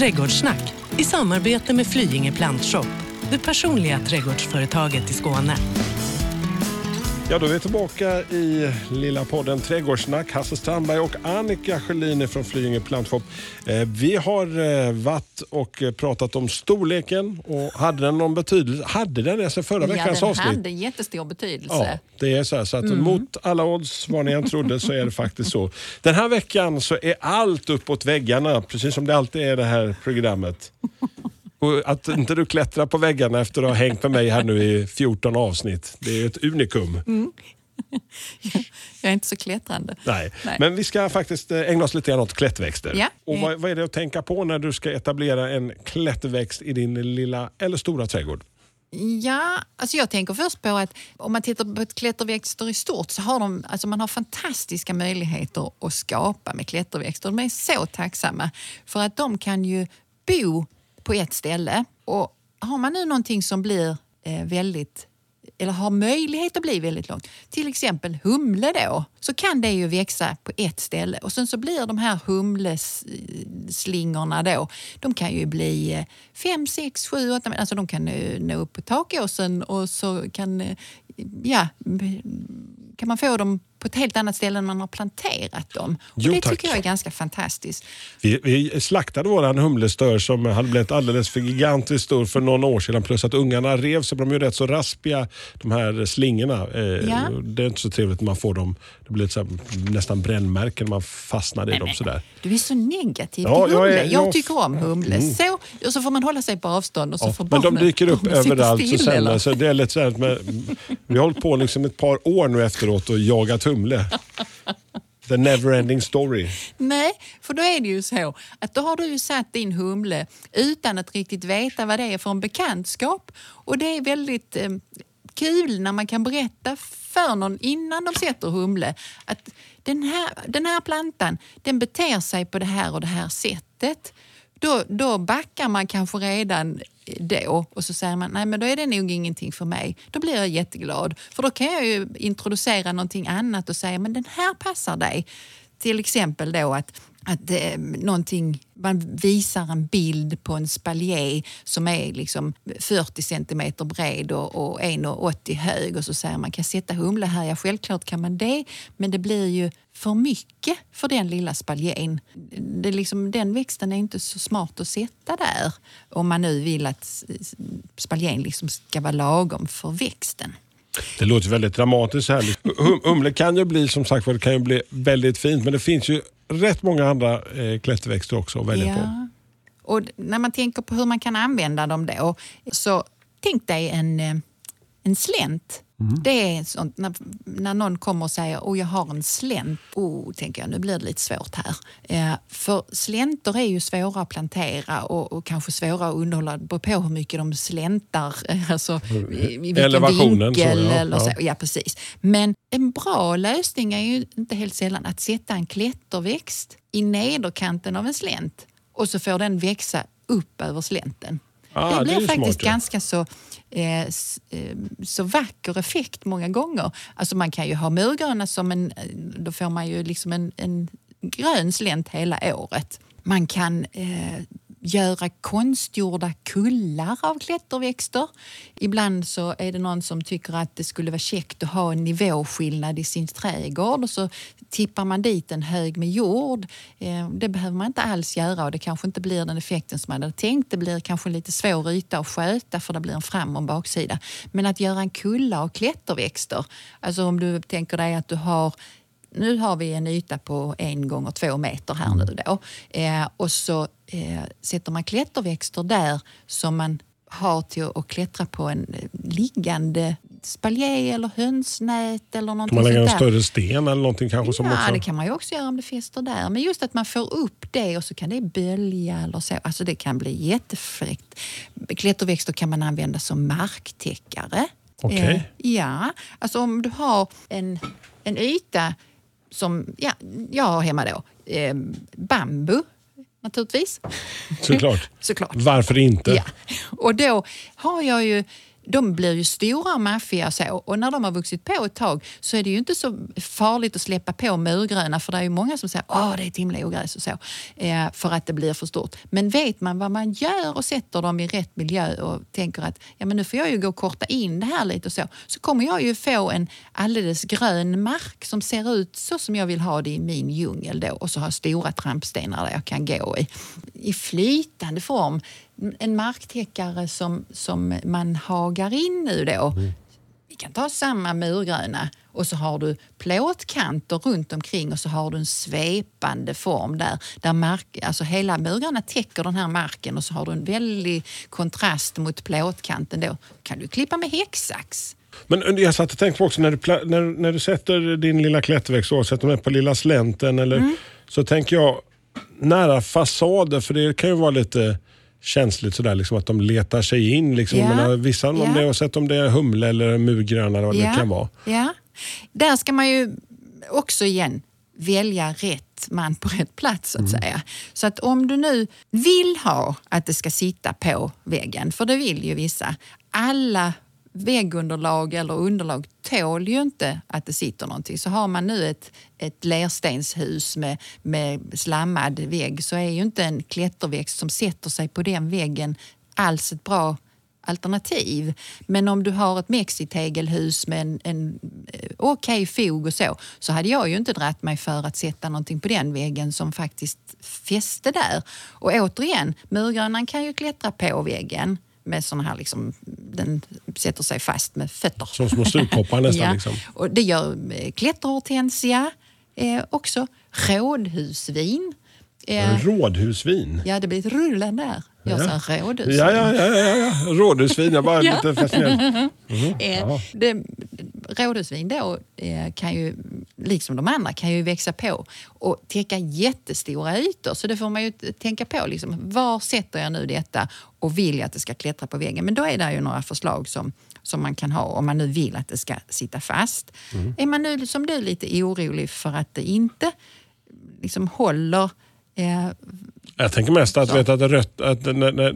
Trädgårdssnack i samarbete med Flyinge Plantshop, det personliga trädgårdsföretaget i Skåne. Ja, då är vi tillbaka i lilla podden Trädgårdssnack. Hasse Strandberg och Annika Sjölin från Flyinge Plantshop. Eh, vi har eh, varit och pratat om storleken och hade den någon betydelse? Hade den det sen förra Ja, veckans den avsnitt? hade jättestor betydelse. Ja, det är så här. Så att Mm. mot alla odds, vad ni än trodde, så är det faktiskt så. Den här veckan så är allt uppåt väggarna, precis som det alltid är i det här programmet. Och att inte du klättrar på väggarna efter att ha hängt med mig här nu i 14 avsnitt, det är ett unikum. Jag är inte så klättrande. Nej. Nej. Men vi ska faktiskt eh, ägna oss lite grann åt klättväxter. Ja. Och vad, vad är det att tänka på när du ska etablera en klättväxt i din lilla eller stora trädgård? Ja, alltså jag tänker först på att om man tittar på klätterväxter i stort så har de, alltså man har fantastiska möjligheter att skapa med klätterväxter. De är så tacksamma för att de kan ju bo på ett ställe. Och har man nu någonting som blir eh, väldigt eller har möjlighet att bli väldigt långt, till exempel humle då, så kan det ju växa på ett ställe. Och sen så blir de här humleslingorna då, de kan ju bli 5, 6, 7, 8, alltså de kan eh, nå upp på takåsen och så kan, eh, ja, kan man få dem på ett helt annat ställe än man har planterat dem. Och Jo, det tack. tycker jag är ganska fantastiskt. Vi, vi slaktade våran humlestör som hade blivit alldeles för gigantiskt stor för någon år sedan. Plus att ungarna rev sig. De är ju rätt så raspiga, de här slingorna. Eh, Ja. Det är inte så trevligt när man får dem. Det blir så här, nästan brännmärken när man fastnar i dem. Sådär. Du är så negativ Ja, till jag humle. är- Jag, jag- tycker om humle. Så, och så får man hålla sig på avstånd och så Ja, får men de barnen- dyker upp överallt. Så still, sen, eller? så det är lite så här, med, vi har hållit på liksom ett par år nu efteråt och jagat humle. The never ending story. Nej, för då är det ju så att då har du ju satt din humle utan att riktigt veta vad det är för en bekantskap. Och det är väldigt eh, kul när man kan berätta för någon innan de sätter humle att den här, den här plantan den beter sig på det här och det här sättet. Då, då backar man kanske redan då och så säger man nej men då är det nog ingenting för mig. Då blir jag jätteglad för då kan jag ju introducera någonting annat och säga men den här passar dig. Till exempel då att, att eh, någonting, man visar en bild på en spaljer som är liksom 40 centimeter bred och, och 1,80 hög och så säger man kan sätta humle här? Ja, självklart kan man det, men det blir ju för mycket för den lilla spaljén. Det är liksom, den växten är inte så smart att sätta där om man nu vill att spaljén liksom ska vara lagom för växten. Det låter väldigt dramatiskt här. Humle kan ju bli som sagt det kan ju bli väldigt fint men det finns ju rätt många andra eh, klätterväxter också att välja på. Ja. Och d- när man tänker på hur man kan använda dem då, så tänk dig en, eh, en slänt. Mm. Det är sånt, när, när någon kommer och säger att jag har en slänt. Oh, tänker jag, nu blir det lite svårt här. Eh, för släntor är ju svåra att plantera och, och kanske svåra att underhålla. Det beror på hur mycket de släntar, alltså i, i Elevationen, så, vinkel ja. eller så. Ja. Ja, precis. Men en bra lösning är ju inte helt sällan att sätta en klätterväxt i nederkanten av en slänt och så får den växa upp över slänten. Ah, det det blir ju faktiskt smart, ja. ganska så, Eh, eh, så vacker effekt många gånger. Alltså man kan ju ha murgröna som en, eh, då får man ju liksom en, en grön slänt hela året. Man kan eh, göra konstgjorda kullar av klätterväxter. Ibland så är det någon som tycker att det skulle vara käckt att ha en nivåskillnad i sin trädgård och så tippar man dit en hög med jord. Eh, det behöver man inte alls göra och det kanske inte blir den effekten som man hade tänkt. Det blir kanske en lite svår yta att sköta för det blir en fram och en baksida. Men att göra en kulla av klätterväxter, alltså om du tänker dig att du har nu har vi en yta på en gånger två meter här nu då. Eh, och så eh, sätter man klätterväxter där som man har till att klättra på en liggande spaljé eller hönsnät eller Kan någonting man lägga en sånt större sten eller någonting kanske? Som Ja, också... det kan man ju också göra om det fäster där. Men just att man får upp det och så kan det bölja eller så. Alltså det kan bli jättefräckt. Klätterväxter kan man använda som marktäckare. Okej. Eh, ja, alltså om du har en, en yta som ja, jag har hemma då. Eh, bambu naturligtvis. Såklart. Såklart. Varför inte? Ja. Och då har jag ju de blir ju stora och maffiga och så. Och när de har vuxit på ett tag så är det ju inte så farligt att släppa på murgröna för det är ju många som säger att det är ett himla ogräs och så. Eh, för att det blir för stort. Men vet man vad man gör och sätter dem i rätt miljö och tänker att ja, men nu får jag ju gå och korta in det här lite och så. Så kommer jag ju få en alldeles grön mark som ser ut så som jag vill ha det i min djungel då. Och så har jag stora trampstenar där jag kan gå i. I flytande form. En marktäckare som, som man hagar in nu då. Vi kan ta samma murgröna och så har du plåtkanter runt omkring och så har du en svepande form där, där mark, alltså hela murgröna täcker den här marken och så har du en väldig kontrast mot plåtkanten. Då kan du klippa med häcksax. Men jag satt och tänkte på också när du, när, när du sätter din lilla klätterväxt, oavsett om den är på lilla slänten eller Mm. så tänker jag nära fasader, för det kan ju vara lite känsligt sådär liksom att de letar sig in. Liksom. Jag menar, vissa, om Ja. det, oavsett om det är humle eller murgröna eller vad det kan vara. Ja. Där ska man ju också igen välja rätt man på rätt plats så att säga. Så att om du nu vill ha att det ska sitta på väggen, för det vill ju vissa. Alla väggunderlag eller underlag tål ju inte att det sitter någonting. Så har man nu ett, ett lerstenshus med, med slammad vägg så är ju inte en klätterväxt som sätter sig på den väggen alls ett bra alternativ. Men om du har ett mexitegelhus med en, en okej okej fog och så, så hade jag ju inte dratt mig för att sätta någonting på den väggen som faktiskt fäste där. Och återigen, murgrönan kan ju klättra på väggen med såna här, liksom, den sätter sig fast med fötter. Som små stugkoppar nästan. Ja, Liksom. och det gör eh, klätterhortensia eh, också. Rådhusvin. Eh, Rådhusvin. ja, det blir ett rullan där. Jag Ja. sa rådhusvin. Ja, ja, ja, ja, ja. Rådhusvin. Jag bara Ja. lite fascinerad. Eh, det, rådhusvin då eh, kan ju, liksom de andra, kan ju växa på och täcka jättestora ytor. Så det får man ju tänka på. Liksom, var sätter jag nu detta och vill jag att det ska klättra på väggen? Men då är det ju några förslag som, som man kan ha om man nu vill att det ska sitta fast. Är man nu som du lite orolig för att det inte liksom håller eh, Jag tänker mest att, Så. vet, att, rött, att när, när,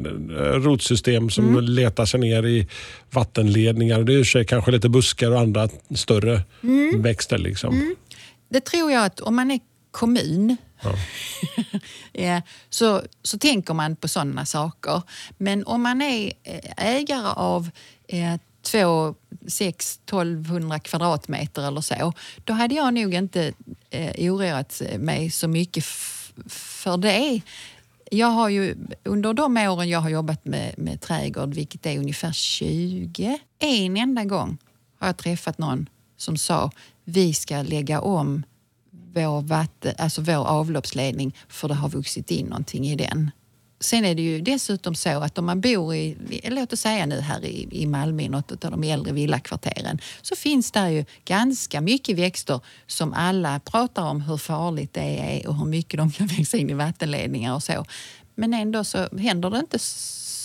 rotsystem som Mm. letar sig ner i vattenledningar. Det är i och sig kanske lite buskar och andra större Mm. växter. Liksom. Det tror jag att om man är kommun eh, så, så tänker man på sådana saker. Men om man är eh, ägare av eh, två, sex, 1200 kvadratmeter eller så, då hade jag nog inte eh, oroat mig så mycket för det. Jag har ju under de åren jag har jobbat med, med trädgård, vilket är ungefär 20, en enda gång har jag träffat någon som sa vi ska lägga om vår, vatten, alltså vår avloppsledning för det har vuxit in någonting i den. Sen är det ju dessutom så att om man bor i, låt oss säga nu här i, i Malmö, i något av de äldre villakvarteren, så finns där ju ganska mycket växter som alla pratar om hur farligt det är och hur mycket de kan växa in i vattenledningar och så. Men ändå så händer det inte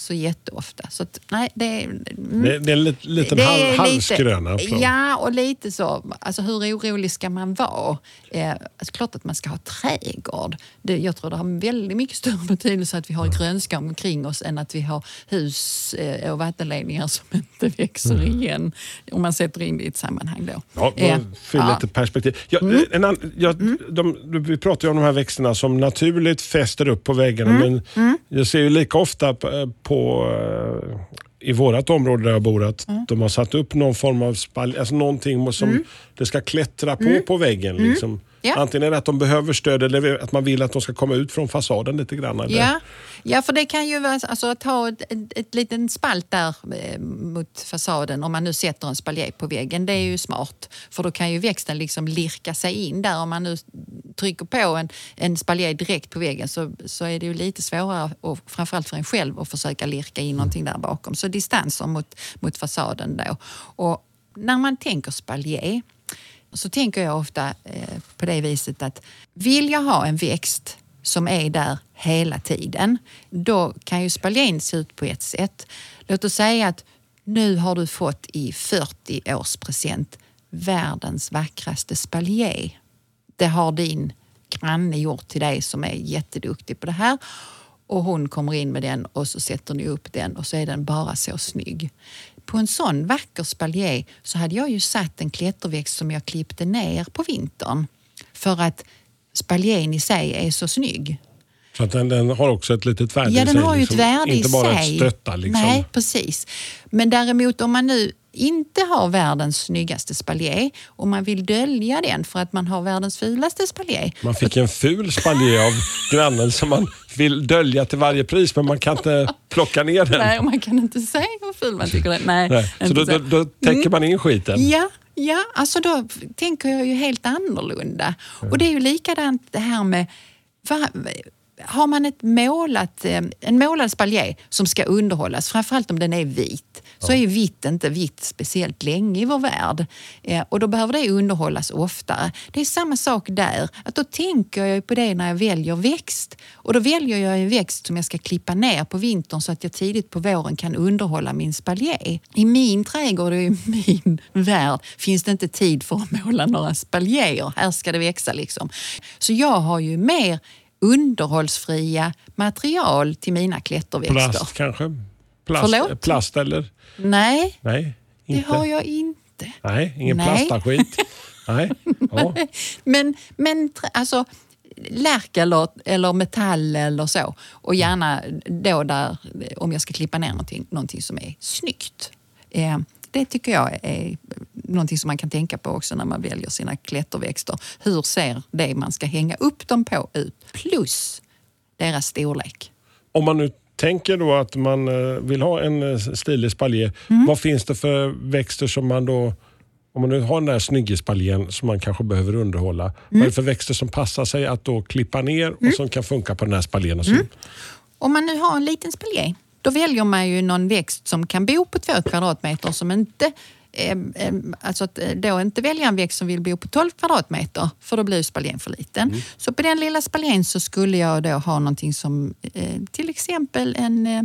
så jätteofta. Så att, nej, det, mm. Det, det är en lit- liten halv, halvskröna. Ja, och lite så. Alltså hur orolig ska man vara? Eh, alltså, klart att man ska ha trädgård. Det, jag tror det har väldigt mycket större betydelse att vi har grönska omkring oss än att vi har hus eh, och vattenledningar som inte växer Mm. igen. Om man sätter in det i ett sammanhang då. Ja, Eh, fyller ja. lite perspektiv. Ja, en annan, ja, de, vi pratar ju om de här växterna som naturligt fäster upp på väggarna. Mm. Men jag ser ju lika ofta på, på eh, i vårt område där jag bor att Mm. de har satt upp någon form av spalj, alltså någonting som det ska klättra på på väggen. Liksom. Ja. Antingen är det att de behöver stöd eller att man vill att de ska komma ut från fasaden lite grann. Eller? Ja, ja, för det kan ju vara alltså, att ha ett, ett, ett liten spalt där eh, mot fasaden om man nu sätter en spaljé på väggen. Det är ju smart för då kan ju växten liksom lirka sig in där. Om man nu trycker på en, en spaljé direkt på väggen så, så är det ju lite svårare, och framförallt för en själv, att försöka lirka in någonting där bakom. Så distanser mot, mot fasaden då. Och när man tänker spaljé så tänker jag ofta eh, på det viset att vill jag ha en växt som är där hela tiden, då kan ju spaljén se ut på ett sätt. Låt oss säga att nu har du fått i 40 års present världens vackraste spaljé. Det har din granne gjort till dig som är jätteduktig på det här. och hon kommer in med den och så sätter ni upp den och så är den bara så snygg. På en sån vacker spaljé så hade jag ju satt en klätterväxt som jag klippte ner på vintern för att spaljén i sig är så snygg. Så att den, den har också ett litet värde Ja, den sig. har ju liksom. ett värde Inte bara sig. ett stötta. Liksom. Nej, precis. Men däremot om man nu inte har världens snyggaste spaljé och man vill dölja den för att man har världens fulaste spaljé. Man fick en ful spaljé av grannen som man vill dölja till varje pris, men man kan inte plocka ner den. Nej, och man kan inte säga hur ful man tycker den Nej, Nej. Så då, då, då täcker man in skiten. Ja, ja, alltså då tänker jag ju helt annorlunda. Och det är ju likadant det här med... Va, har man ett målat, eh, en målad spaljé som ska underhållas, framförallt om den är vit, så är vitt inte vitt speciellt länge i vår värld. Eh, Och då behöver det underhållas oftare. Det är samma sak där. Att då tänker jag på det när jag väljer växt. Och då väljer jag en växt som jag ska klippa ner på vintern så att jag tidigt på våren kan underhålla min spaljé. I min trädgård och i min värld finns det inte tid för att måla några spaljéer. Här ska det växa liksom. Så jag har ju mer underhållsfria material till mina klätterväxter. Plast kanske? Plast, Förlåt? plast eller? Nej, Nej, det inte. har jag inte. Nej, ingen Nej. plastaskit. Nej. Ja. Men, men alltså lärk eller, eller metall eller så. Och gärna då där, om jag ska klippa ner någonting, någonting som är snyggt. Eh, det tycker jag är någonting som man kan tänka på också när man väljer sina klätterväxter. Hur ser det man ska hänga upp dem på ut? Plus deras storlek. Om man nu tänker då att man eh, vill ha en eh, stilig spaljé, Mm. vad finns det för växter som man då om man nu har den där snyggispaljén som man kanske behöver underhålla. Mm. Vad är det för växter som passar sig att då klippa ner och som kan funka på den här spaljén? Och så? Mm. Om man nu har en liten spaljé, då väljer man ju någon växt som kan bo på två kvadratmeter som inte Alltså att eh, då inte välja en växt som vill bo på 12 kvadratmeter för då blir spaljén för liten. Så på den lilla spaljén så skulle jag då ha någonting som eh, till exempel en eh,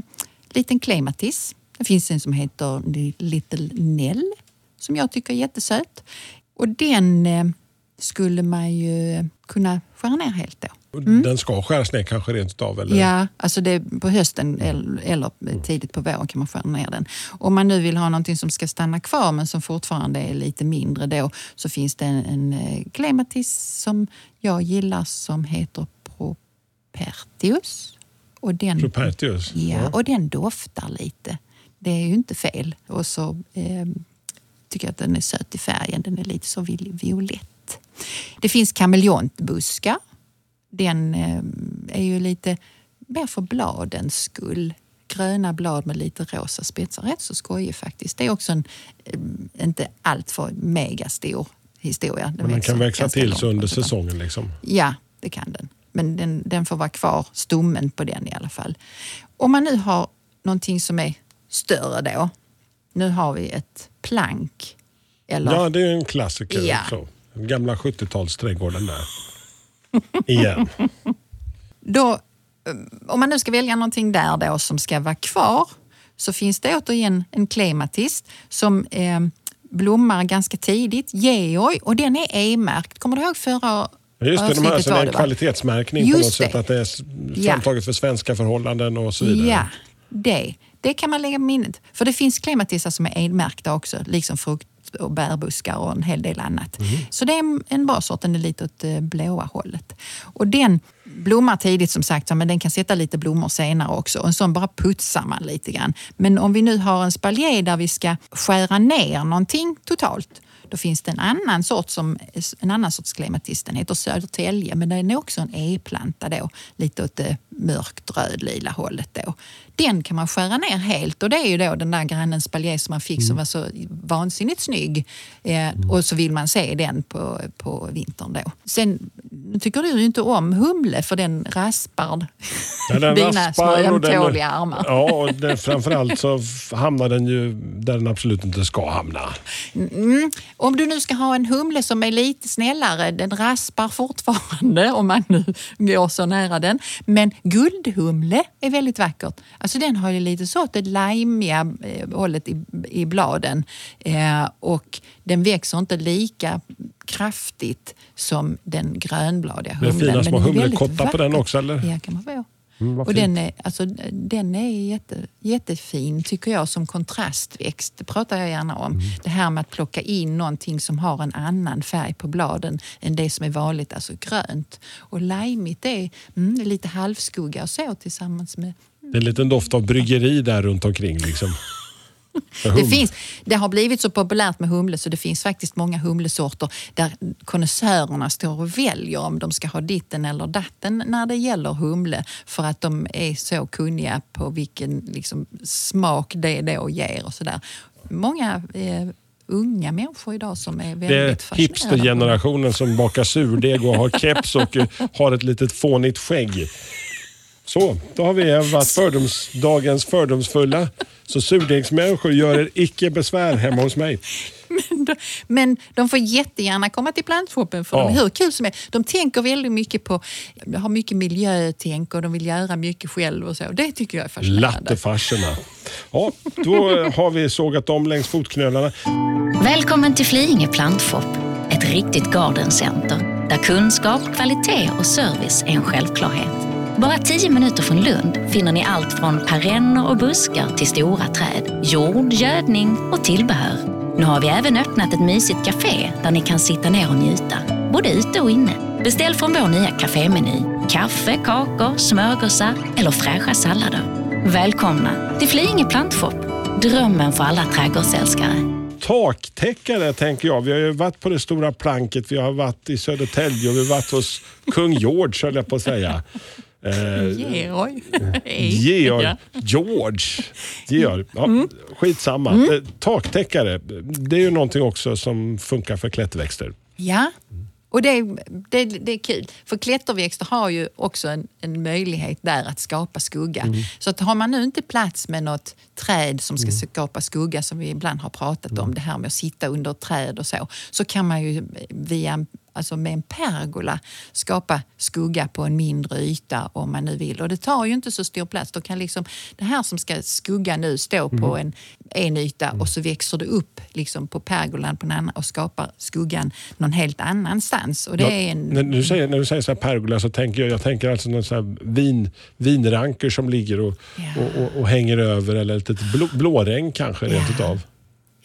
liten klematis. Det finns en som heter Little Nell som jag tycker är jättesöt. Och den eh, skulle man ju kunna skära ner helt då. Den ska skäras ner kanske rent utav? Eller? Ja, alltså det, på hösten eller, eller tidigt på våren kan man skära ner den. Om man nu vill ha någonting som ska stanna kvar men som fortfarande är lite mindre då så finns det en, en eh, clematis som jag gillar som heter Propertius. Och den, Propertius? ja, och den doftar lite. Det är ju inte fel. Och så eh, tycker jag att den är söt i färgen. Den är lite så viol- violett. Det finns kameleontbuskar den eh, är ju lite mer för bladens skull. Gröna blad med lite rosa spetsar. Rätt så skojig faktiskt. Det är också en eh, inte alltför megastor historia. Den Men den kan växa till så under säsongen? Liksom. Ja, det kan den. Men den, den får vara kvar, stommen på den i alla fall. Om man nu har någonting som är större då. Nu har vi ett plank. Eller Ja, det är en klassiker. Ja. också. Den gamla 70-talsträdgården där. Igen. Då, om man nu ska välja någonting där då som ska vara kvar så finns det återigen en klematis som eh, blommar ganska tidigt, Georg, och den är E-märkt. Kommer du ihåg förra Just det, de här, var är en va? kvalitetsmärkning på Just något sätt. det. Att det är s- Ja. framtaget för svenska förhållanden och så vidare. Ja, det. Det kan man lägga på minnet. För det finns klematisar som är E-märkta också, liksom frukt och bärbuskar och en hel del annat. Mhm. Så det är en- bra sort, den är lite åt det blåa hållet. Och den blommar tidigt som sagt, men den kan sätta lite blommor senare också. Och en sån bara putsar man lite grann. Men om vi nu har en spaljé där vi ska skära ner någonting totalt, då finns det en annan, sort som, en annan sorts klematis. Den heter Södertälje, men den är också en E-planta då. Lite åt det mörkt rödlila hållet då. Den kan man skära ner helt och det är ju då den där grannens spaljé som man fick som var så vansinnigt snygg. Eh, och så vill man se den på, på vintern då. Sen tycker du ju inte om humle för den raspar Ja, den dina raspar små ömtåliga armar. Ja, och det, framförallt så hamnar den ju där den absolut inte ska hamna. Mm. Om du nu ska ha en humle som är lite snällare, den raspar fortfarande om man nu går så nära den. Men guldhumle är väldigt vackert. Alltså den har ju lite så åt det limeiga eh, hållet i, i bladen eh, och den växer inte lika kraftigt som den grönbladiga Det är humlen. fina små humlekottar på den också, eller? Ja, kan man få. Mm, och den är, alltså, den är jätte, jättefin tycker jag som kontrastväxt. Det pratar jag gärna om. Mm. Det här med att plocka in någonting som har en annan färg på bladen än det som är vanligt, alltså grönt. Och limeigt är, mm, är lite halvskugga och så tillsammans med Det är en liten doft av bryggeri där runt omkring. Liksom. Det, finns, det har blivit så populärt med humle så det finns faktiskt många humlesorter där konnässörerna står och väljer om de ska ha ditten eller datten när det gäller humle för att de är så kunniga på vilken liksom, smak det då ger och sådär. Många eh, unga människor idag som är Det väldigt är fascinerade. hipstergenerationen som bakar surdeg och har keps och eh, har ett litet fånigt skägg. Så, då har vi varit fördoms, dagens fördomsfulla. Så surdegsmänniskor gör er icke besvär hemma hos mig. Men de får jättegärna komma till plantshoppen för Ja. de är hur kul som helst. De tänker väldigt mycket på, har mycket miljötänk och de vill göra mycket själv och så. Det tycker jag är fascinerande. Lattefarserna. Ja, då har vi sågat om längs fotknölarna. Välkommen till Flyinge Plantshop, ett riktigt gardencenter där kunskap, kvalitet och service är en självklarhet. Bara tio minuter från Lund finner ni allt från perenner och buskar till stora träd, jord, gödning och tillbehör. Nu har vi även öppnat ett mysigt café där ni kan sitta ner och njuta, både ute och inne. Beställ från vår nya kafémeny. Kaffe, kakor, smörgåsar eller fräscha sallader. Välkomna till Flyinge Plantshop, drömmen för alla trädgårdsälskare. Taktäckare tänker jag. Vi har ju varit på det stora planket, vi har varit i Södertälje och vi har varit hos kung George höll jag på att säga. Eh, Georg. Georg. George. Georg. Ja, Skitsamma. Eh, Taktäckare, det är ju någonting också som funkar för klätterväxter. Ja, och det, är- det, det är kul. För klätterväxter har ju också en, en möjlighet där att skapa skugga. Så att har man nu inte plats med något träd som ska skapa skugga, som vi ibland har pratat om, det här med att sitta under ett träd och så, så kan man ju via Alltså med en pergola skapa skugga på en mindre yta om man nu vill. Och det tar ju inte så stor plats. Då kan liksom, det här som ska skugga nu stå på en, en yta och så växer det upp liksom på pergolan på en annan och skapar skuggan någon helt annanstans. Och det är en, När du säger, när du säger så här pergola så tänker jag, jag tänker alltså någon så här vin, vinranker som ligger och, Ja. och, och, och hänger över eller ett litet blå, blåregn kanske rent Ja. utav.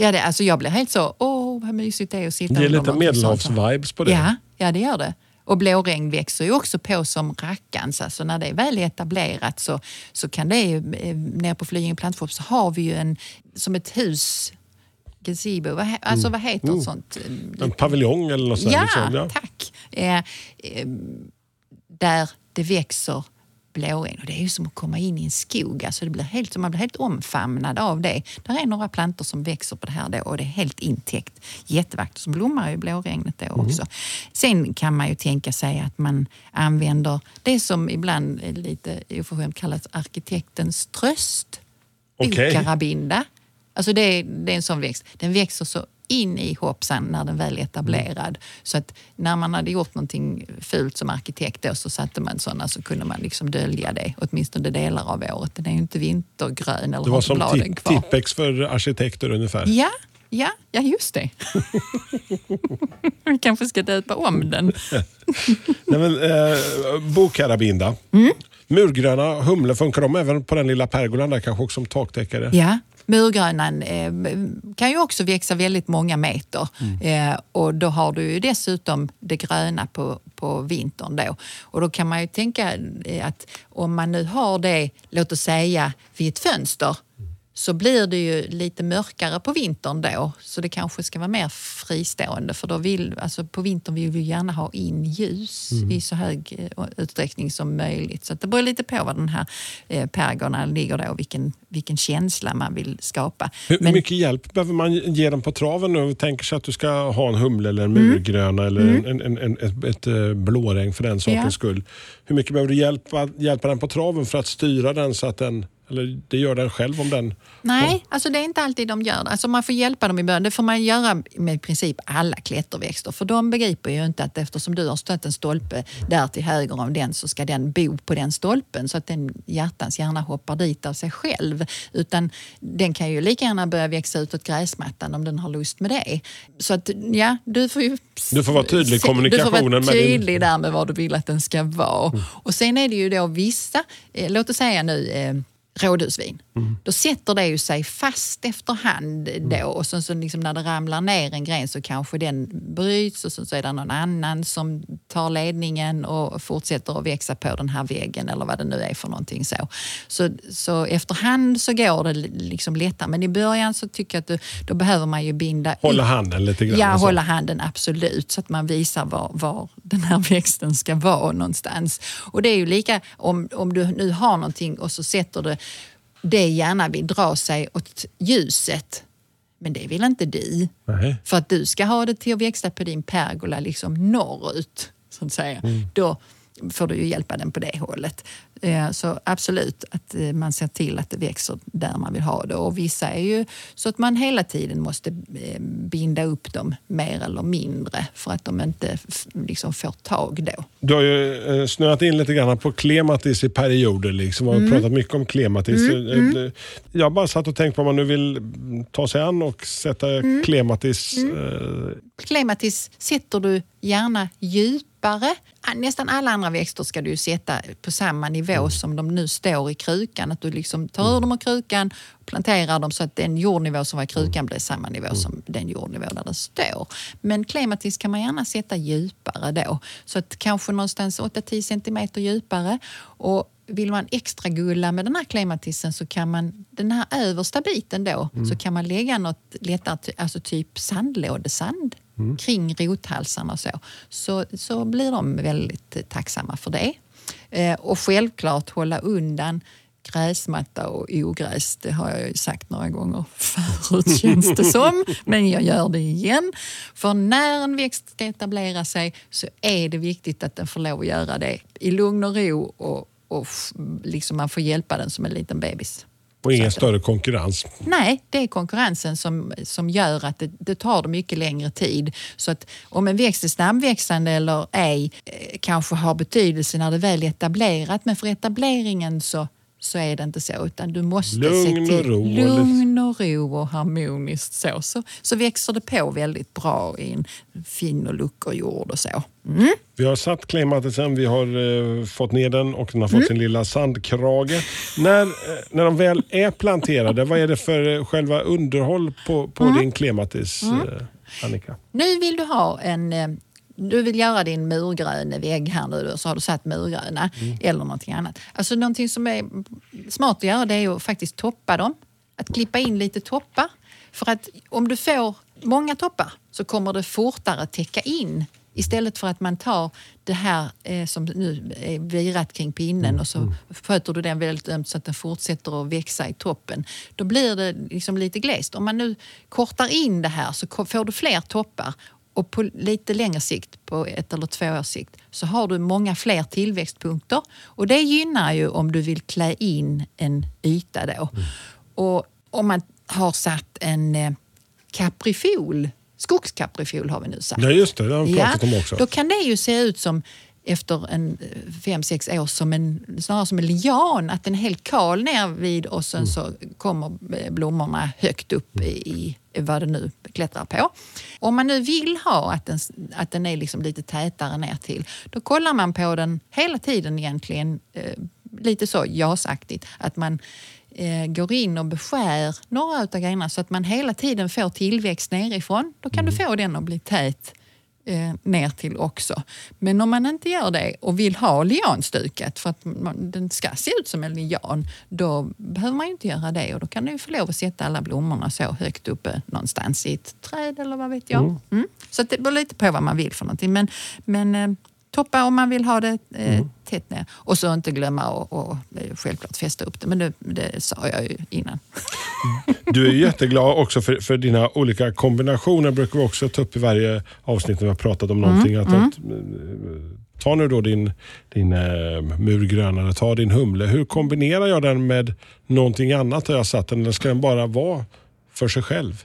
Ja, det, alltså jag blir helt så, åh vad mysigt det är att sitta Det är lite medelhavsvibes på det. Ja, ja, det gör det. Och blåregn växer ju också på som rackans. Alltså när det är väl etablerat så, så kan det ju, eh, nere på Flyinge plantshop så har vi ju en, som ett hus, gazebo, vad, he- alltså vad heter Mm. sånt? En paviljong eller något sånt. Ja, liksom, ja. tack. Eh, eh, där det växer blåregn. Och det är ju som att komma in i en skog. Alltså det blir helt, man blir helt omfamnad av det. Där är några plantor som växer på det här då och det är helt intäckt. Jättevackert. Så blommar ju blåregnet då Mm. också. Sen kan man ju tänka sig att man använder det som ibland lite oförskämt kallas arkitektens tröst. Okej. Okarabinda. Alltså det, är- det är en sån växt. Den växer så in i hoppsan när den väl är etablerad. Så att när man hade gjort någonting fult som arkitekt då, så satte man sådana så kunde man liksom dölja det. Åtminstone delar av året. Den är ju inte vintergrön eller Det var som bladen tip, kvar. Tippex för arkitekter ungefär. Ja, ja, ja just det. Vi kanske ska döpa om den. Nej, men, eh, Bokarabinda. Mm. Murgröna humle, funkar de även på den lilla pergolan där kanske också som taktäckare? Ja, murgrönan eh, kan ju också växa väldigt många meter. Mm. Eh, och då har du ju dessutom det gröna på, på vintern då. Och då kan man ju tänka eh, att om man nu har det, låt oss säga vid ett fönster, så blir det ju lite mörkare på vintern då. Så det kanske ska vara mer fristående för då vill, alltså på vintern vill vi gärna ha in ljus Mm. i så hög eh, utsträckning som möjligt. Så det beror lite på var den här eh, ligger då och vilken, vilken känsla man vill skapa. Hur, Men- mycket hjälp behöver man ge dem på traven nu? Tänker sig att du ska ha en humle eller en Mm. murgröna eller en, en, en, ett, ett eh, blåregn för den sakens Ja. skull. Hur mycket behöver du hjälpa, hjälpa den på traven för att styra den så att den Eller det gör den själv om den... Nej, alltså det är inte alltid de gör det. Alltså man får hjälpa dem i början. Det får man göra med i princip alla klätterväxter. För de begriper ju inte att eftersom du har stött en stolpe där till höger om den så ska den bo på den stolpen så att den hjärtans hjärna hoppar dit av sig själv. Utan den kan ju lika gärna börja växa utåt gräsmattan om den har lust med det. Så att ja, du får ju... Du får vara tydlig i kommunikationen Du får vara med din- tydlig där med vad du vill att den ska vara. Och sen är det ju då vissa, eh, låt oss säga nu rådhusvin. Då sätter det ju sig fast efterhand då och sen så liksom när det ramlar ner en gren så kanske den bryts och sen så är det någon annan som tar ledningen och fortsätter att växa på den här väggen eller vad det nu är för någonting så. Så, så efterhand så går det liksom lättare men i början så tycker jag att du, då behöver man ju binda Hålla handen lite grann. Ja, och så. hålla handen absolut så att man visar var, var den här växten ska vara någonstans. Och det är ju lika om, om du nu har någonting och så sätter du det gärna vill dra sig åt ljuset. Men det vill inte du. Nej. För att du ska ha det till att växa på din pergola liksom norrut. Så att säga. Mm. Då får du ju hjälpa den på det hållet. Eh, Så absolut att eh, man ser till att det växer där man vill ha det. Och vissa är ju så att man hela tiden måste eh, binda upp dem mer eller mindre för att de inte liksom får tag då. Du har ju snöat in lite grann på klematis i perioder. Liksom. och Mm. pratat mycket om klematis. Eh, Jag bara satt och tänkte på om man nu vill mm, ta sig an och sätta Mm. klematis. Eh, Klematis sätter du gärna djupare. Ah, Nästan alla andra växter ska du sätta på samma nivå som de nu står i krukan. Att du liksom tar ur dem ur krukan och planterar dem så att den jordnivå som var i krukan blir samma nivå som den jordnivå där den står. Men klematis kan man gärna sätta djupare då. Så att kanske någonstans 8-10 centimeter djupare. Och vill man extra gulla med den här klematisen så kan man, den här översta biten då, så kan man lägga något lättare, alltså typ sandlådesand kring rothalsarna och så. så. Så blir de väldigt tacksamma för det. Eh, och självklart hålla undan gräsmatta och ogräs. Det har jag ju sagt några gånger förut känns det som. Men jag gör det igen. För när en växt ska etablera sig så är det viktigt att den får lov att göra det i lugn och ro och, och liksom man får hjälpa den som en liten bebis. och ingen större konkurrens. Nej, det är konkurrensen som, som gör att det, det tar mycket längre tid. Så att om en växt är snabbväxande eller ej eh, kanske har betydelse när det väl är etablerat. Men för etableringen så, så är det inte så. Utan du måste Lugn se och till ro och lugn och ro och harmoniskt så, så. Så växer det på väldigt bra i en fin och lucker jord och så. Mm. Vi har satt klematisen, vi har eh, fått ner den och den har fått Mm. sin lilla sandkrage. När, eh, när de väl är planterade, vad är det för eh, själva underhåll på, på Mm. din klematis, eh, Annika? Nu vill du ha en... Du vill göra din murgröna vägg här nu så har du satt murgröna eller någonting annat. Alltså någonting som är smart att göra det är att faktiskt toppa dem. Att klippa in lite toppar. För att om du får många toppar så kommer det fortare täcka in Istället för att man tar det här eh, som nu är virat kring pinnen och så sköter du den väldigt ömt så att den fortsätter att växa i toppen. Då blir det liksom lite glest. Om man nu kortar in det här så får du fler toppar och på lite längre sikt, på ett eller två års sikt, så har du många fler tillväxtpunkter. Och det gynnar ju om du vill klä in en yta då. Och om man har satt en eh, kaprifol, skogskaprifol har vi nu satt. Ja just det, det har vi pratat om också. Då kan det ju se ut som efter en fem, sex år som en, snarare som en lian. Att den är helt kal ner vid och sen så kommer eh, blommorna högt upp i, vad det nu klättrar på. Om man nu vill ha att den, att den är liksom lite tätare ner till, då kollar man på den hela tiden egentligen. Eh, lite så jasaktigt. Att man eh, går in och beskär några av grenarna så att man hela tiden får tillväxt nerifrån. Då kan du få den att bli tät eh, ner till också. Men om man inte gör det och vill ha lianstukat för att man, den ska se ut som en lian, då behöver man ju inte göra det och då kan du få lov att sätta alla blommorna så högt uppe någonstans i ett träd eller vad vet jag. Mm. Så att det beror lite på vad man vill för någonting. Men, men eh, toppa om man vill ha det eh, tätt ner. Och så inte glömma att och, eh, självklart fästa upp det, men det, det sa jag ju innan. Du är jätteglad också för, för dina olika kombinationer. brukar vi också ta upp i varje avsnitt när vi har pratat om någonting. Mm, Att, att, Ta nu då din, din eh, murgrönare, ta din humle. Hur kombinerar jag den med någonting annat har jag satt den? Eller ska den bara vara för sig själv?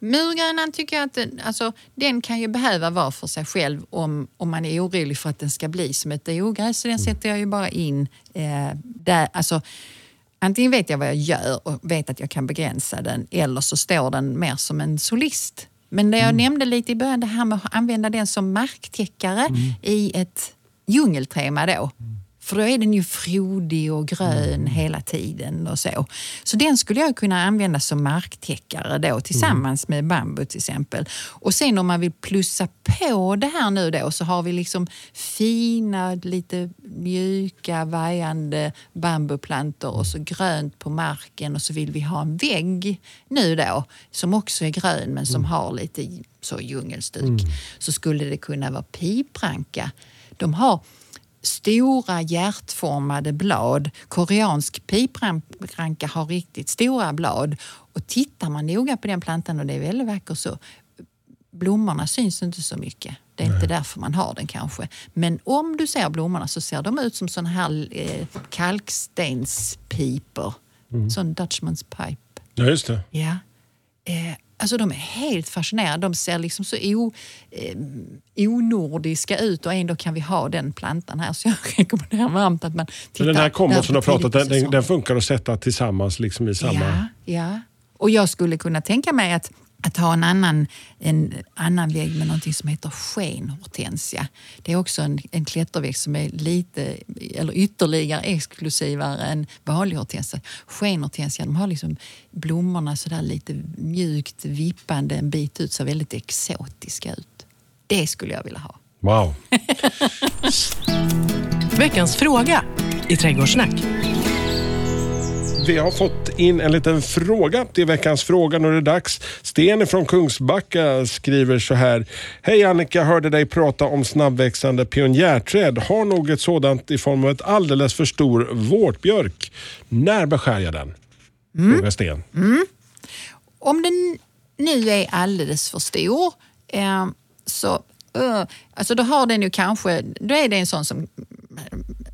Murgrönan tycker jag att den, alltså, den kan ju behöva vara för sig själv om, om man är orolig för att den ska bli som ett ogräs. Så den sätter jag ju bara in eh, där. Alltså, antingen vet jag vad jag gör och vet att jag kan begränsa den eller så står den mer som en solist. Men det jag nämnde lite i början, det här med att använda den som marktäckare i ett djungeltema då. För då är den ju frodig och grön hela tiden och så. Så den skulle jag kunna använda som marktäckare då tillsammans med bambu till exempel. Och sen om man vill plussa på det här nu då så har vi liksom fina, lite mjuka, vajande bambuplantor och så grönt på marken och så vill vi ha en vägg nu då som också är grön men som har lite så djungelstuk. Så skulle det kunna vara pipranka. De har stora hjärtformade blad. Koreansk pipranka har riktigt stora blad. Och tittar man noga på den plantan, och det är väldigt vackert så, blommorna syns inte så mycket. Det är inte därför man har den kanske. Men om du ser blommorna så ser de ut som såna här eh, kalkstenspipor. Sån Dutchman's pipe. Ja, just det. Ja. Eh, alltså de är helt fascinerande. De ser liksom så o, eh, onordiska ut och ändå kan vi ha den plantan här. Så jag rekommenderar varmt att man tittar. Men den här kombon som du har pratat den, den, den funkar att sätta tillsammans liksom i samma... Ja, ja. Och jag skulle kunna tänka mig att, att ha en annan, en annan vägg med någonting som heter skenhortensia. Det är också en, en klätterväxt som är lite, eller ytterligare exklusivare än vanlig hortensia. Skenhortensia, de har liksom blommorna sådär lite mjukt vippande en bit ut, ser väldigt exotiska ut. Det skulle jag vilja ha. Wow. Veckans fråga i Trädgårdssnack. Vi har fått in en liten fråga till veckans fråga. Nu är det dags. Sten från Kungsbacka skriver så här. Hej Annika, hörde dig prata om snabbväxande pionjärträd. Har nog ett sådant i form av ett alldeles för stor vårtbjörk. När beskär jag den? Frågar Sten. Om den nu är alldeles för stor eh, så eh, alltså då har den ju kanske, då är det en sån som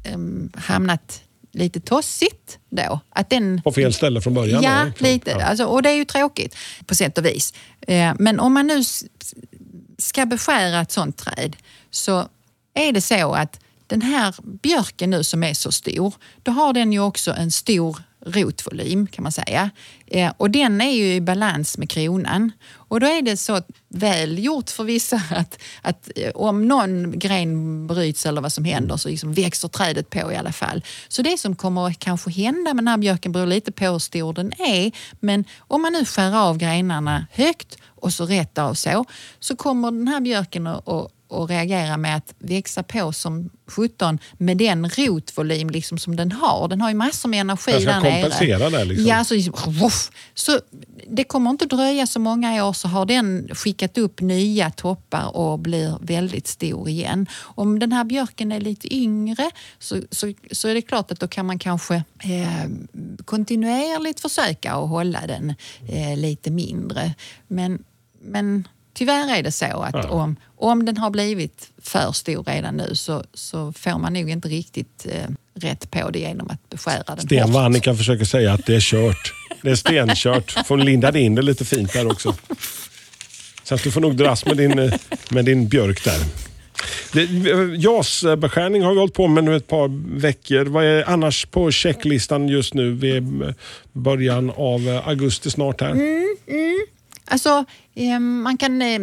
eh, hamnat lite tossigt då. Att den, På fel ställe från början? Ja, eller? lite. Ja. Alltså, och det är ju tråkigt på sätt och vis. Eh, men om man nu ska beskära ett sånt träd så är det så att den här björken nu som är så stor, då har den ju också en stor rotvolym kan man säga. Eh, och den är ju i balans med kronan. Och då är det så väl gjort för vissa att, att eh, om någon gren bryts eller vad som händer så liksom växer trädet på i alla fall. Så det som kommer att kanske hända med den här björken beror lite på hur stor den är. Men om man nu skär av grenarna högt och så rätt av så, så kommer den här björken att och reagera med att växa på som 17 med den rotvolym liksom som den har. Den har ju massor med energi Den ska där nere. kompensera det, liksom. Ja, så, voff. så det kommer inte dröja så många år så har den skickat upp nya toppar och blir väldigt stor igen. Om den här björken är lite yngre så, så, så är det klart att då kan man kanske eh, kontinuerligt försöka att hålla den eh, lite mindre. Men, men tyvärr är det så att Ja. om, om den har blivit för stor redan nu så, så får man nog inte riktigt eh, rätt på det genom att beskära den Sten, vad Annika försöker säga att det är kört. Det är stenkört. Får linda in det lite fint där också. Så att du får nog dras med din, eh, med din björk där. Det- JAS-beskärning har vi hållit på med nu ett par veckor. Vad är annars på checklistan just nu? Vi är början av eh, augusti snart här. Alltså, eh, man kan eh,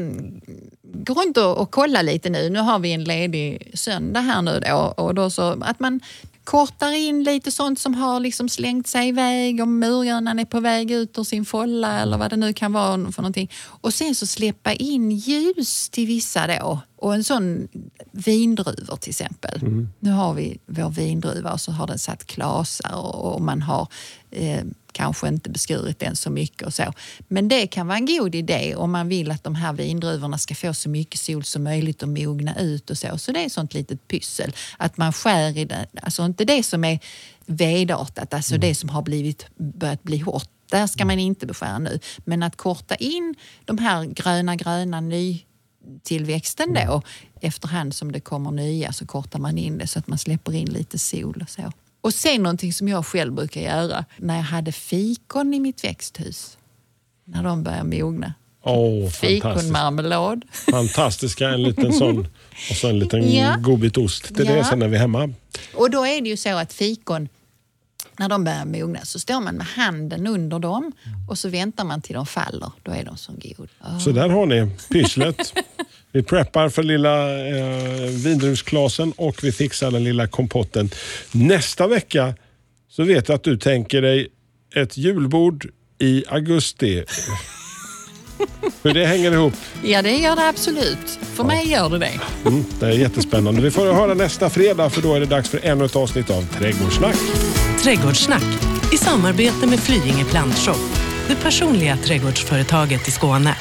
gå runt och, kolla lite nu. Nu har vi en ledig söndag här nu då. Och då så att man kortar in lite sånt som har liksom slängt sig iväg, om murgrönan är på väg ut ur sin folla eller vad det nu kan vara för någonting. Och sen så släppa in ljus till vissa då. Och en sån vindruvor till exempel. Nu har vi vår vindruva och så har den satt klasar och, och man har eh, kanske inte beskurit den så mycket och så. Men det kan vara en god idé om man vill att de här vindruvorna ska få så mycket sol som möjligt och mogna ut och så. Så det är ett sånt litet pyssel. Att man skär i det, alltså inte det som är vedartat, alltså det som har blivit, börjat bli hårt. Där ska man inte beskära nu. Men att korta in de här gröna, gröna, ny tillväxten då. Efterhand som det kommer nya så kortar man in det så att man släpper in lite sol och så. Och sen någonting som jag själv brukar göra när jag hade fikon i mitt växthus. När de börjar mogna. Fantastiskt. Fikonmarmelad. Fantastiska, en liten sån och så en liten Ja. godbit ost. Det är det Ja. sen när vi är hemma. Och då är det ju så att fikon, när de börjar mogna så står man med handen under dem och så väntar man till de faller. Då är de så god. Ah. Så där har ni pysslet. Vi preppar för lilla eh, vindruvsglasen och vi fixar den lilla kompotten. Nästa vecka så vet jag att du tänker dig ett julbord i augusti. Hur det hänger ihop, Ja, det gör det absolut. För mig gör det det. mm, det är jättespännande. Vi får höra nästa fredag för då är det dags för ännu ett avsnitt av Trädgårdssnack. Trädgårdssnack i samarbete med Flyinge Plantshop, det personliga trädgårdsföretaget i Skåne.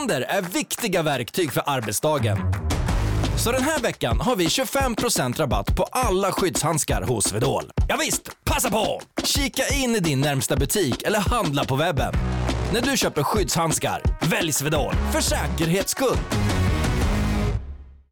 Händer är viktiga verktyg för arbetsdagen. Så den här veckan har vi 25% rabatt på alla skyddshandskar hos Swedol. Ja visst, passa på! Kika in i din närmsta butik eller handla på webben. När du köper skyddshandskar, välj Swedol för säkerhets skull.